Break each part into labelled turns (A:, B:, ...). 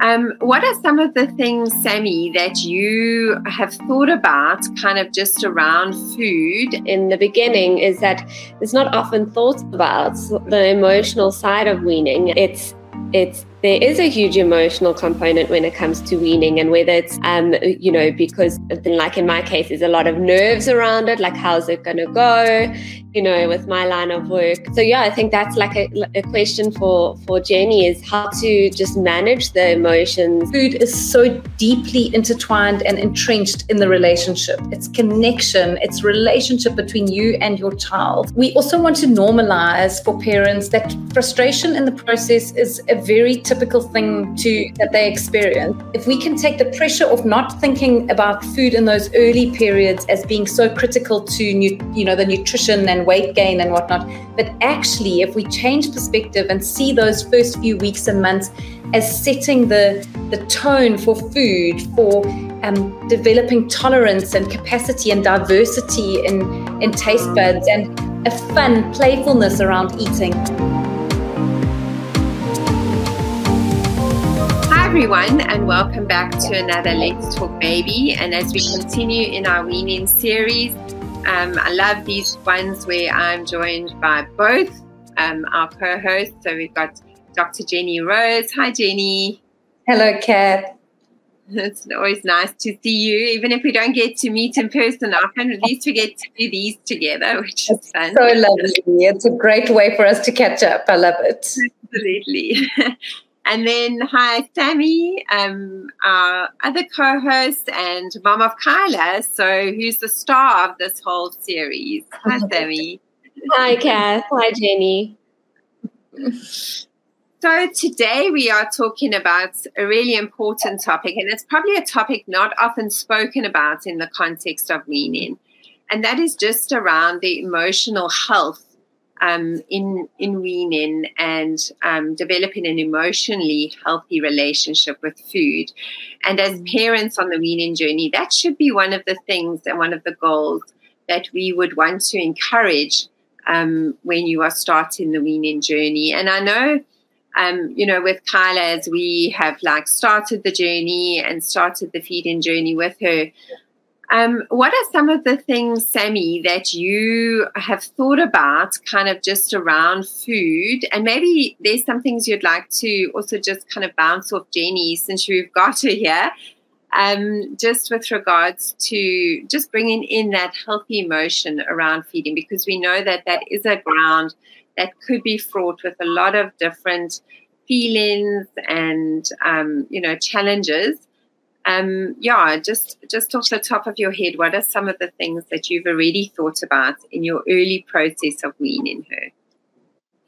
A: Um, what are some of the things, Sammy, that you have thought about kind of just around food?
B: In the beginning, is that it's not often thought about the emotional side of weaning. It's it's there is a huge emotional component when it comes to weaning and whether it's um you know because like in my case there's a lot of nerves around it like how's it going to go you know with my line of work. So yeah i think that's like a, a question for for jenny is how to just manage the emotions.
C: Food is so deeply intertwined and entrenched in the relationship. It's connection it's relationship between you and your child. We also want to normalize for parents that frustration in the process is a very typical typical thing to that they experience. If we can take the pressure of not thinking about food in those early periods as being so critical to you know the nutrition and weight gain and whatnot, but actually if we change perspective and see those first few weeks and months as setting the the tone for food, for um, developing tolerance and capacity and diversity in in taste buds and a fun playfulness around eating.
A: Everyone, and welcome back to another Let's Talk Baby. And as we continue in our weaning series, um, I love these ones where I'm joined by both um, our co hosts. So we've got Dr. Jenny Rose. Hi, Jenny.
C: Hello, Kath.
A: It's always nice to see you, even if we don't get to meet in person often. At least we get to do these together, which is fun.
C: So lovely. It's a great way for us to catch up. I love it.
A: Absolutely. And then, hi, Sammy, um, our other co host and mom of Kyla. So, who's the star of this whole series? Hi, Sammy.
B: Hi, Kath. Hi, Jenny.
A: So, today we are talking about a really important topic, and it's probably a topic not often spoken about in the context of weaning, and that is just around the emotional health um, in in weaning and um, developing an emotionally healthy relationship with food. And as parents on the weaning journey, that should be one of the things and one of the goals that we would want to encourage um, when you are starting the weaning journey. And I know. Um, you know, with Kyla, as we have like started the journey and started the feeding journey with her, um, what are some of the things, Sammy, that you have thought about kind of just around food? And maybe there's some things you'd like to also just kind of bounce off Jenny since you've got her here, um, just with regards to just bringing in that healthy emotion around feeding, because we know that that is a ground that could be fraught with a lot of different feelings and, um, you know, challenges um, yeah, just just off the top of your head, what are some of the things that you've already thought about in your early process of weaning her?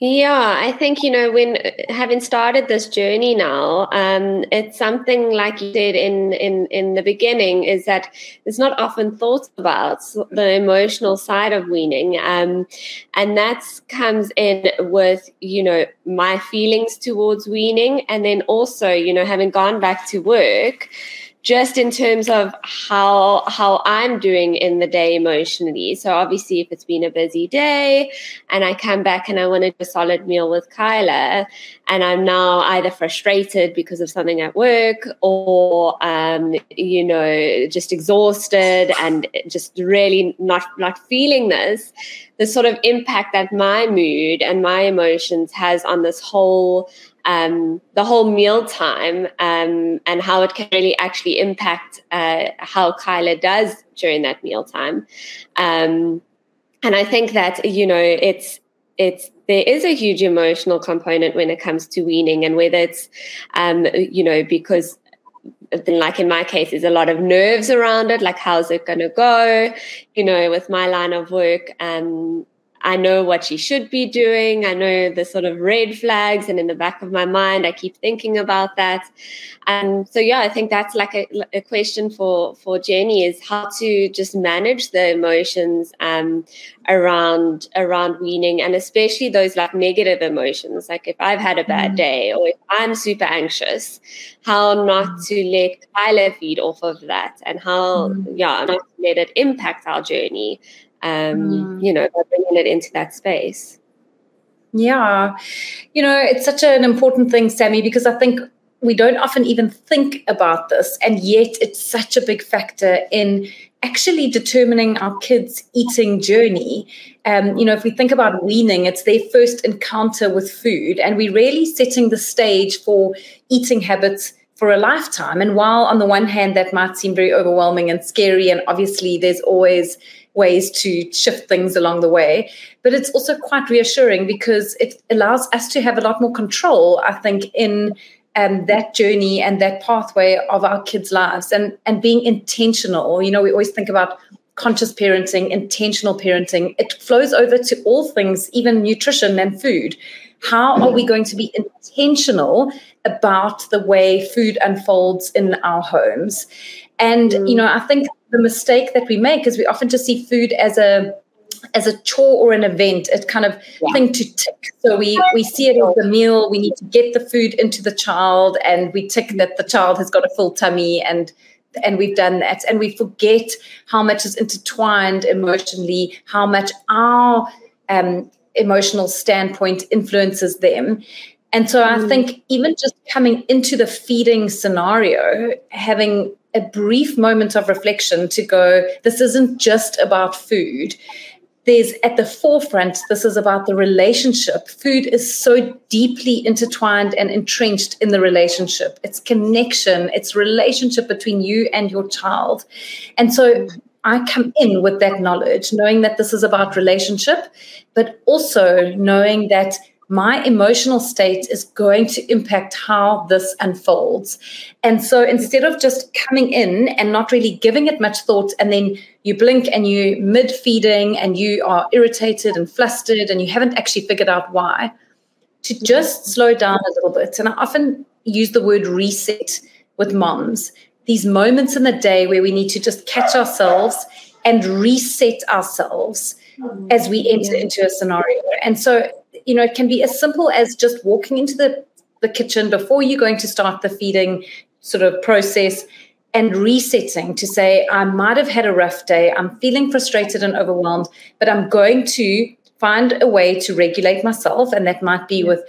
B: Yeah, I think, you know, when having started this journey now, um, it's something like you did in, in, in the beginning is that it's not often thought about the emotional side of weaning. Um, and that comes in with, you know, my feelings towards weaning. And then also, you know, having gone back to work, just in terms of how how I'm doing in the day emotionally. So obviously, if it's been a busy day and I come back and I want to do a solid meal with Kyla, and I'm now either frustrated because of something at work or um, you know just exhausted and just really not not feeling this, the sort of impact that my mood and my emotions has on this whole um, the whole meal time um, and how it can really actually impact uh, how Kyla does during that meal time. Um, and I think that you know it's it's there is a huge emotional component when it comes to weaning, and whether it's um, you know because like in my case, there's a lot of nerves around it. Like, how's it going to go? You know, with my line of work, um, I know what she should be doing. I know the sort of red flags, and in the back of my mind, I keep thinking about that. And so, yeah, I think that's like a, a question for for Jenny is how to just manage the emotions um, around around weaning, and especially those like negative emotions. Like if I've had a bad mm. day, or if I'm super anxious, how not mm. to let Kyla feed off of that, and how mm. yeah, not to let it impact our journey um, mm. you know, by bringing it into that space.
C: Yeah. You know, it's such an important thing, Sammy, because I think we don't often even think about this, and yet it's such a big factor in actually determining our kids' eating journey. Um, you know, if we think about weaning, it's their first encounter with food, and we're really setting the stage for eating habits for a lifetime. And while on the one hand that might seem very overwhelming and scary, and obviously there's always ways to shift things along the way, but it's also quite reassuring because it allows us to have a lot more control, I think, in um, that journey and that pathway of our kids' lives and, and being intentional. You know, we always think about conscious parenting, intentional parenting. It flows over to all things, even nutrition and food. How are we going to be intentional about the way food unfolds in our homes? And, you know, I think the mistake that we make is we often just see food as a as a chore or an event, a kind of yeah. thing to tick. So we we see it as a meal. We need to get the food into the child, and we tick that the child has got a full tummy, and and we've done that. And we forget how much is intertwined emotionally, how much our um, emotional standpoint influences them. And so I mm. think even just coming into the feeding scenario, having a brief moment of reflection to go, this isn't just about food. There's at the forefront, this is about the relationship. Food is so deeply intertwined and entrenched in the relationship. It's connection, it's relationship between you and your child. And so I come in with that knowledge, knowing that this is about relationship, but also knowing that my emotional state is going to impact how this unfolds. And so instead of just coming in and not really giving it much thought, and then you blink and you mid feeding and you are irritated and flustered and you haven't actually figured out why, to mm-hmm. just slow down a little bit. And I often use the word reset with moms these moments in the day where we need to just catch ourselves and reset ourselves mm-hmm. as we enter into a scenario. And so, you know, it can be as simple as just walking into the, the kitchen before you're going to start the feeding sort of process and resetting to say, I might have had a rough day. I'm feeling frustrated and overwhelmed, but I'm going to find a way to regulate myself. And that might be with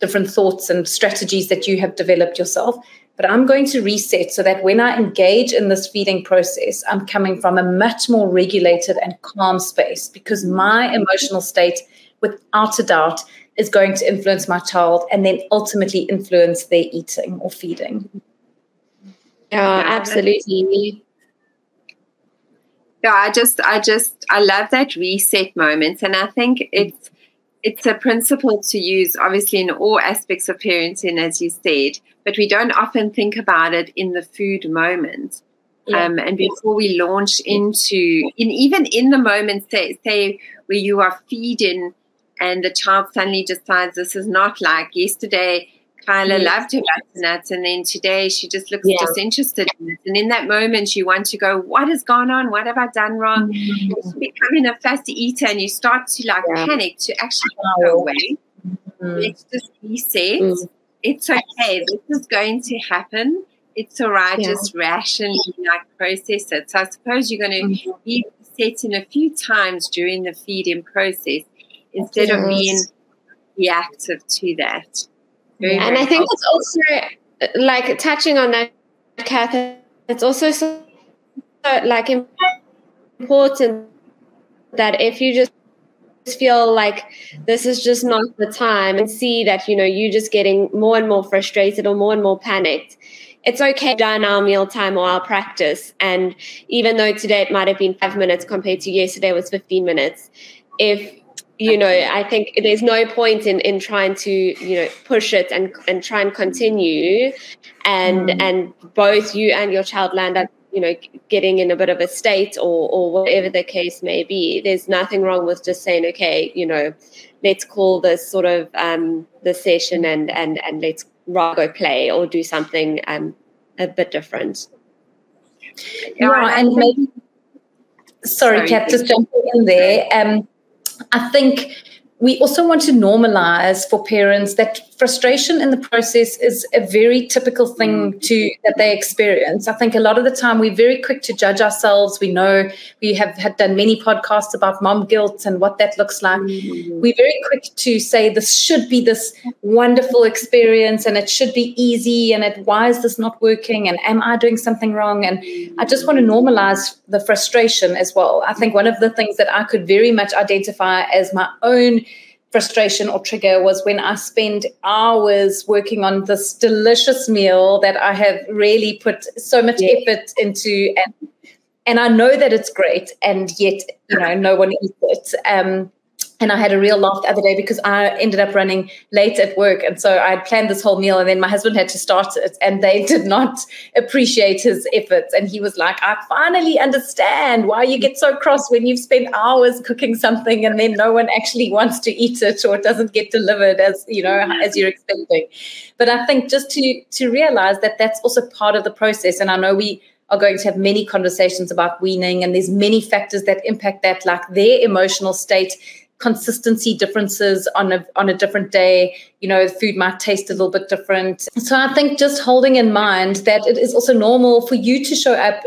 C: different thoughts and strategies that you have developed yourself but I'm going to reset so that when I engage in this feeding process, I'm coming from a much more regulated and calm space because my mm-hmm. emotional state, without a doubt, is going to influence my child and then ultimately influence their eating or feeding.
B: Yeah, absolutely.
A: Yeah, I just, I just, I love that reset moment, and I think it's it's a principle to use obviously in all aspects of parenting as you said but we don't often think about it in the food moment yeah. um, and before we launch into in even in the moment say, say where you are feeding and the child suddenly decides this is not like yesterday Kyla loved her butternuts, and then today she just looks yeah. disinterested in it. And in that moment, you want to go, "What has gone on? What have I done wrong?" Mm-hmm. Becoming a fast eater, and you start to like yeah. panic to actually go away. Mm-hmm. Let's just reset. Mm-hmm. It's okay. This is going to happen. It's all right. Yeah. Just rationally like process it. So I suppose you're going to mm-hmm. be setting a few times during the feeding process instead of being reactive to that.
B: Very, and I think it's also uh, like touching on that, Kath. It's also so, like important that if you just feel like this is just not the time and see that you know you're just getting more and more frustrated or more and more panicked it's okay done our meal time or our practice and even though today it might have been five minutes compared to yesterday was 15 minutes if you know i think there's no point in in trying to you know push it and and try and continue. And mm. and both you and your child land up you know getting in a bit of a state or or whatever the case may be. There's nothing wrong with just saying okay you know let's call this sort of um the session and and and let's go play or do something um a bit different.
C: Yeah and maybe sorry, sorry Kath, just jumping in there. Um I think we also want to normalize for parents that frustration in the process is a very typical thing to that they experience. I think a lot of the time we're very quick to judge ourselves. We know we have had done many podcasts about mom guilt and what that looks like. Mm-hmm. We're very quick to say this should be this wonderful experience and it should be easy and it why is this not working and am I doing something wrong? And I just want to normalize the frustration as well. I think one of the things that I could very much identify as my own frustration or trigger was when I spend hours working on this delicious meal that I have really put so much yeah. effort into and and I know that it's great and yet you know no one eats it. Um, and I had a real laugh the other day because I ended up running late at work. And so I had planned this whole meal, and then my husband had to start it, and they did not appreciate his efforts. And he was like, I finally understand why you get so cross when you've spent hours cooking something and then no one actually wants to eat it or it doesn't get delivered as you know mm-hmm. as you're expecting. But I think just to to realize that that's also part of the process. And I know we are going to have many conversations about weaning and there's many factors that impact that like their emotional state consistency differences on a on a different day. You know food might taste a little bit different. So i think just holding in mind that it is also normal for you to show up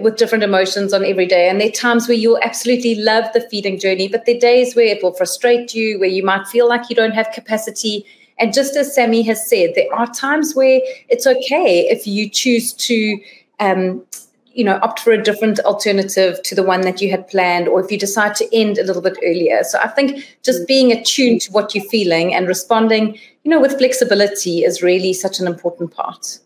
C: with different emotions on every day. And there are times where you'll absolutely love the feeding journey but there are days where it will frustrate you where you might feel like you don't have capacity. And just as sammy has said there are times where it's okay if you choose to um, you know opt for a different alternative to the one that you had planned or if you decide to end a little bit earlier so i think just being attuned to what you're feeling and responding you know with flexibility is really such an important part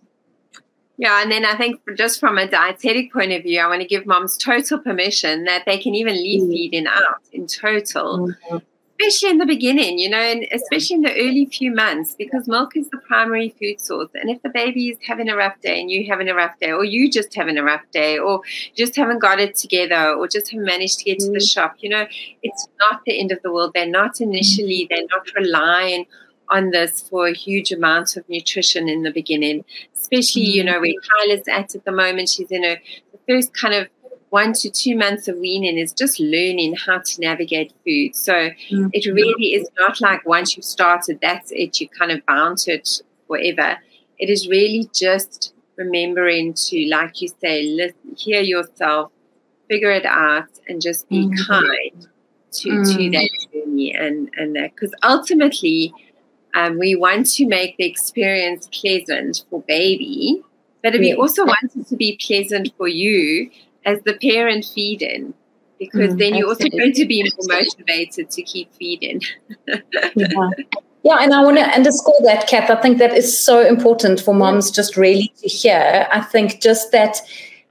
A: yeah, and then I think just from a dietetic point of view, I want to give moms total permission that they can even leave mm. feeding out in total. Mm-hmm especially in the beginning, you know, and especially in the early few months, because milk is the primary food source. And if the baby is having a rough day and you having a rough day, or you just having a rough day, or just haven't got it together, or just haven't managed to get to the mm. shop, you know, it's not the end of the world. They're not initially, they're not relying on this for a huge amount of nutrition in the beginning, especially, you mm. know, where Kyla's at at the moment. She's in her first kind of one to two months of weaning is just learning how to navigate food. So mm-hmm. it really is not like once you've started, that's it, you kind of bound to it forever. It is really just remembering to, like you say, listen, hear yourself, figure it out, and just be mm-hmm. kind to, mm-hmm. to that journey. And, and that. because ultimately, um, we want to make the experience pleasant for baby, but we also want it to be pleasant for you as the parent feeding because mm, then you're also going to be more motivated to keep feeding.
C: yeah. yeah, and I want to underscore that, Kath. I think that is so important for moms just really to hear. I think just that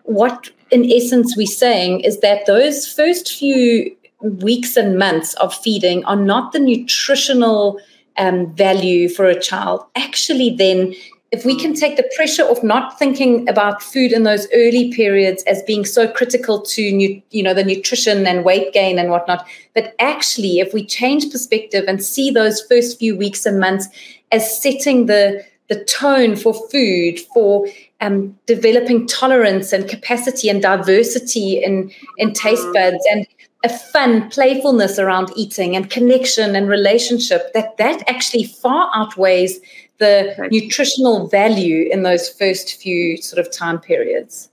C: what in essence we're saying is that those first few weeks and months of feeding are not the nutritional um, value for a child. Actually, then if we can take the pressure of not thinking about food in those early periods as being so critical to you know the nutrition and weight gain and whatnot but actually if we change perspective and see those first few weeks and months as setting the the tone for food for um, developing tolerance and capacity and diversity in in taste mm. buds and a fun playfulness around eating and connection and relationship that that actually far outweighs the okay. nutritional value in those first few sort of time periods.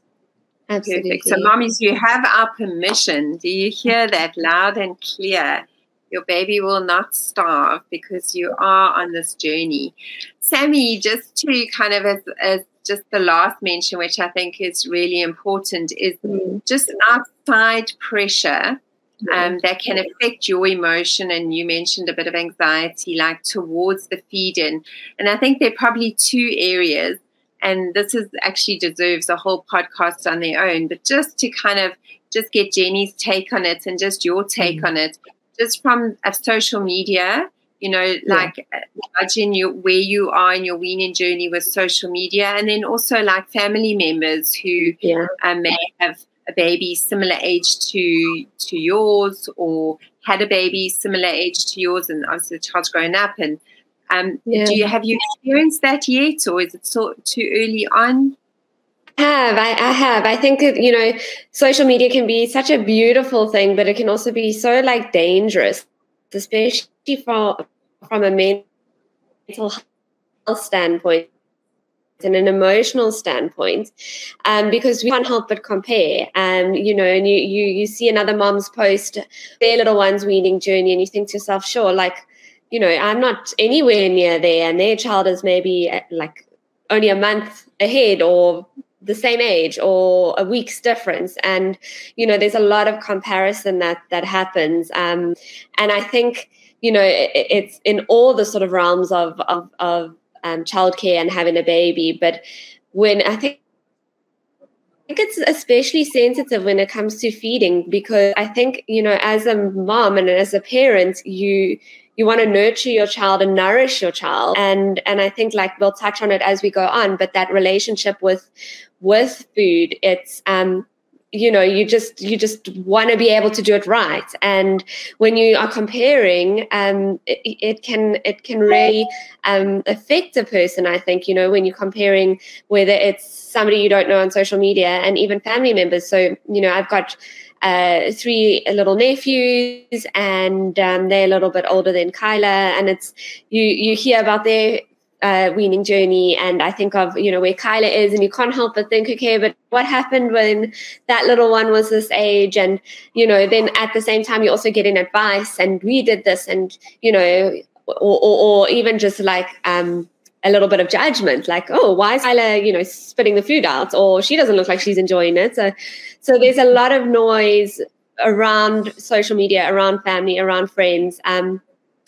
A: Absolutely. So, mommies, you have our permission. Do you hear that loud and clear? Your baby will not starve because you are on this journey. Sammy, just to kind of as, as just the last mention, which I think is really important, is mm. just outside pressure um, that can affect your emotion. And you mentioned a bit of anxiety, like towards the feeding. And I think there are probably two areas, and this is actually deserves a whole podcast on their own. But just to kind of just get Jenny's take on it and just your take mm-hmm. on it, just from a social media. You know, like yeah. judging you where you are in your weaning journey with social media, and then also like family members who yeah. um, may have a baby similar age to to yours or had a baby similar age to yours and obviously the child's grown up and um, yeah. do you have you experienced that yet or is it so, too early on?
B: Have I, I have. I think you know social media can be such a beautiful thing but it can also be so like dangerous especially from from a mental health standpoint and an emotional standpoint um, because we can't help but compare. Um, you know and you, you you see another mom's post their little one's weaning journey and you think to yourself sure like you know i'm not anywhere near there and their child is maybe uh, like only a month ahead or the same age or a week's difference. And you know there's a lot of comparison that that happens. Um, and i think you know it, it's in all the sort of realms of of, of um, childcare and having a baby. But when I think I think it's especially sensitive when it comes to feeding because I think you know as a mom and as a parent you you want to nurture your child and nourish your child and and I think like we'll touch on it as we go on but that relationship with with food it's um you know you just you just want to be able to do it right and when you are comparing um it, it can it can really um affect a person i think you know when you're comparing whether it's somebody you don't know on social media and even family members so you know i've got uh, three little nephews, and um, they're a little bit older than Kyla. And it's you you hear about their uh, weaning journey and I think of, you know, where Kyla is and you can't help but think, okay, but what happened when that little one was this age? And, you know, then at the same time, you're also getting advice and we did this and, you know, or, or, or even just like, um, a little bit of judgment, like, oh, why is Kyla, you know, spitting the food out? Or she doesn't look like she's enjoying it. So, so there's a lot of noise around social media, around family, around friends. Um,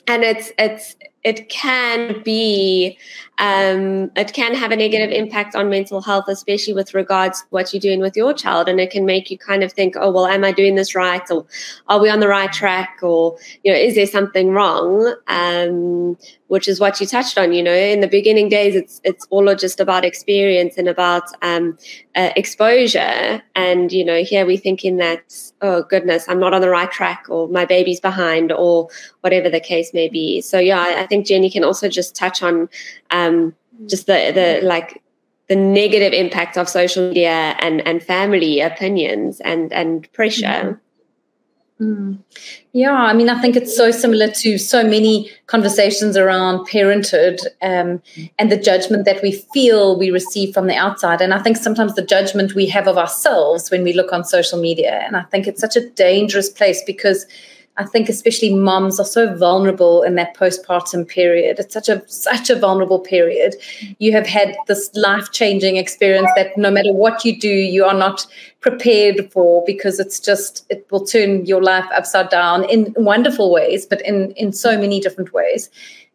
B: and it's it's it can be um, it can have a negative impact on mental health especially with regards to what you're doing with your child. And it can make you kind of think oh well am i doing this right? Or are we on the right track? Or you know is there something wrong? Um, which is what you touched on you know in the beginning days it's it's all just about experience and about um, uh, exposure. And you know here we're thinking that oh goodness i'm not on the right track or my baby's behind or whatever the case may be. So yeah i, think jenny can also just touch on um, just the the like the negative impact of social media and and family opinions and and pressure mm-hmm.
C: Mm. Yeah, I mean, I think it's so similar to so many conversations around parenthood um, and the judgment that we feel we receive from the outside. And I think sometimes the judgment we have of ourselves when we look on social media. And I think it's such a dangerous place because I think especially moms are so vulnerable in that postpartum period. It's such a such a vulnerable period. You have had this life changing experience that no matter what you do, you are not prepared for because it's just it will turn your life upside down in wonderful ways, but in in so many different ways.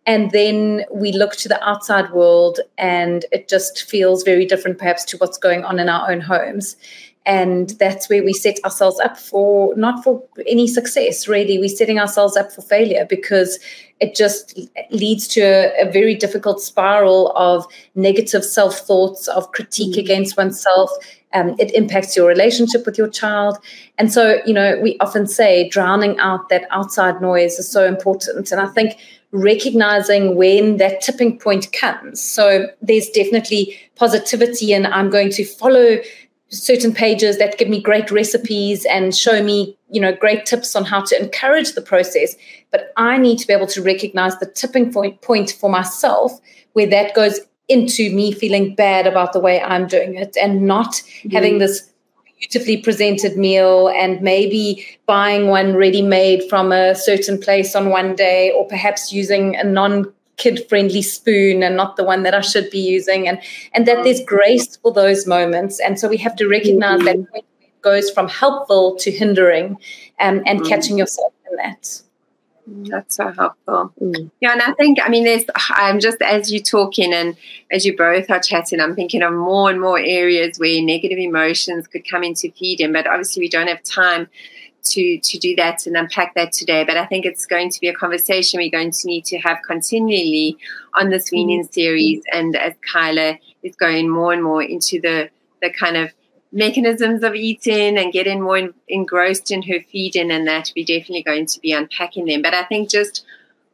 C: And then we look to the outside world, and it just feels very different, perhaps, to what's going on in our own homes and that's where we set ourselves up for not for any success really. We're setting ourselves up for failure because it just leads to a, a very difficult spiral of negative self thoughts of critique mm-hmm. against oneself. Um, it impacts your relationship with your child. And so you know we often say drowning out that outside noise is so important. And i think recognizing when that tipping point comes. So there's definitely positivity and i'm going to follow certain pages that give me great recipes and show me you know great tips on how to encourage the process but i need to be able to recognize the tipping point point for myself where that goes into me feeling bad about the way i'm doing it and not mm-hmm. having this beautifully presented meal and maybe buying one ready made from a certain place on one day or perhaps using a non kid friendly spoon and not the one that I should be using and and that there's grace for those moments and so we have to recognize mm-hmm. that it goes from helpful to hindering um, and mm-hmm. catching yourself in that
A: that's so helpful. Mm. Yeah, and I think I mean, there's. I'm just as you're talking and as you both are chatting, I'm thinking of more and more areas where negative emotions could come into feeding, but obviously we don't have time to to do that and unpack that today. But I think it's going to be a conversation we're going to need to have continually on this weaning mm-hmm. series. And as Kyla is going more and more into the the kind of mechanisms of eating and getting more in, engrossed in her feeding and that we're definitely going to be unpacking them. But I think just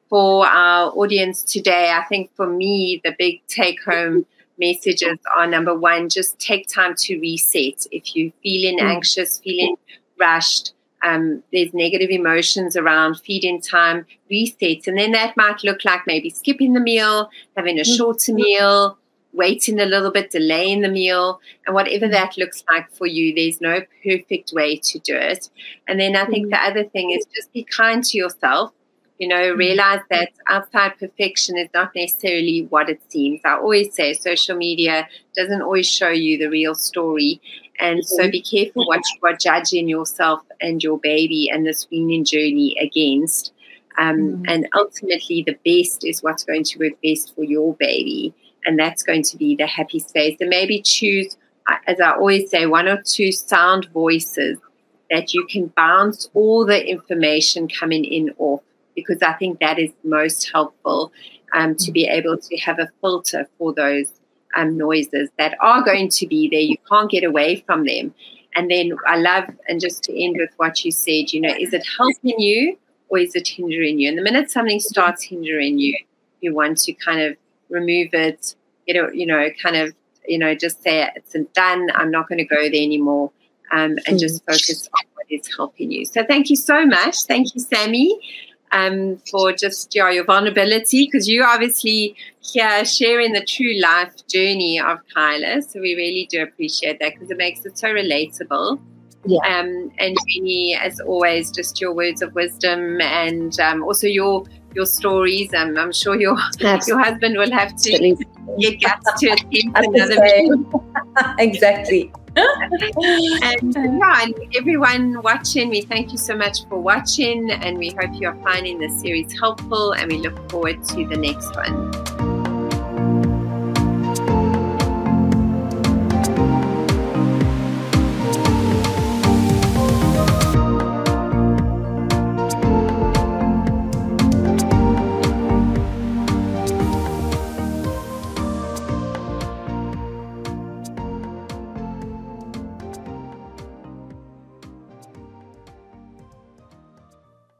A: for our audience today, I think for me the big take home messages are number one, just take time to reset. If you're feeling mm. anxious, feeling rushed, um, there's negative emotions around feeding time, resets. And then that might look like maybe skipping the meal, having a mm. shorter mm. meal, waiting a little bit, delaying the meal, and whatever mm. that looks like for you, there's no perfect way to do it. And then I think the other thing is just be kind to yourself. You know, realize that outside perfection is not necessarily what it seems. I always say social media doesn't always show you the real story. And so be careful what you are judging yourself and your baby and this weaning journey against. Um, mm. And ultimately, the best is what's going to work best for your baby. And that's going to be the happy space. And maybe choose, as I always say, one or two sound voices that you can bounce all the information coming in off, because I think that is most helpful um, to be able to have a filter for those um, noises that are going to be there. You can't get away from them. And then I love, and just to end with what you said, you know, is it helping you or is it hindering you? And the minute something starts hindering you, you want to kind of remove it, you know, you know, kind of, you know, just say it's done. I'm not going to go there anymore. Um, and just mm. focus on what is helping you. So thank you so much. Thank you, Sammy um, for just yeah, your vulnerability because you obviously here sharing the true life journey of Kyla. So we really do appreciate that because it makes it so relatable. Yeah. Um, and Jenny, as always, just your words of wisdom and um, also your your stories. Um, I'm sure your Absolutely. your husband will have to get guts to attend another
C: exactly.
A: and yeah, and everyone watching, we thank you so much for watching, and we hope you are finding this series helpful. And we look forward to the next one.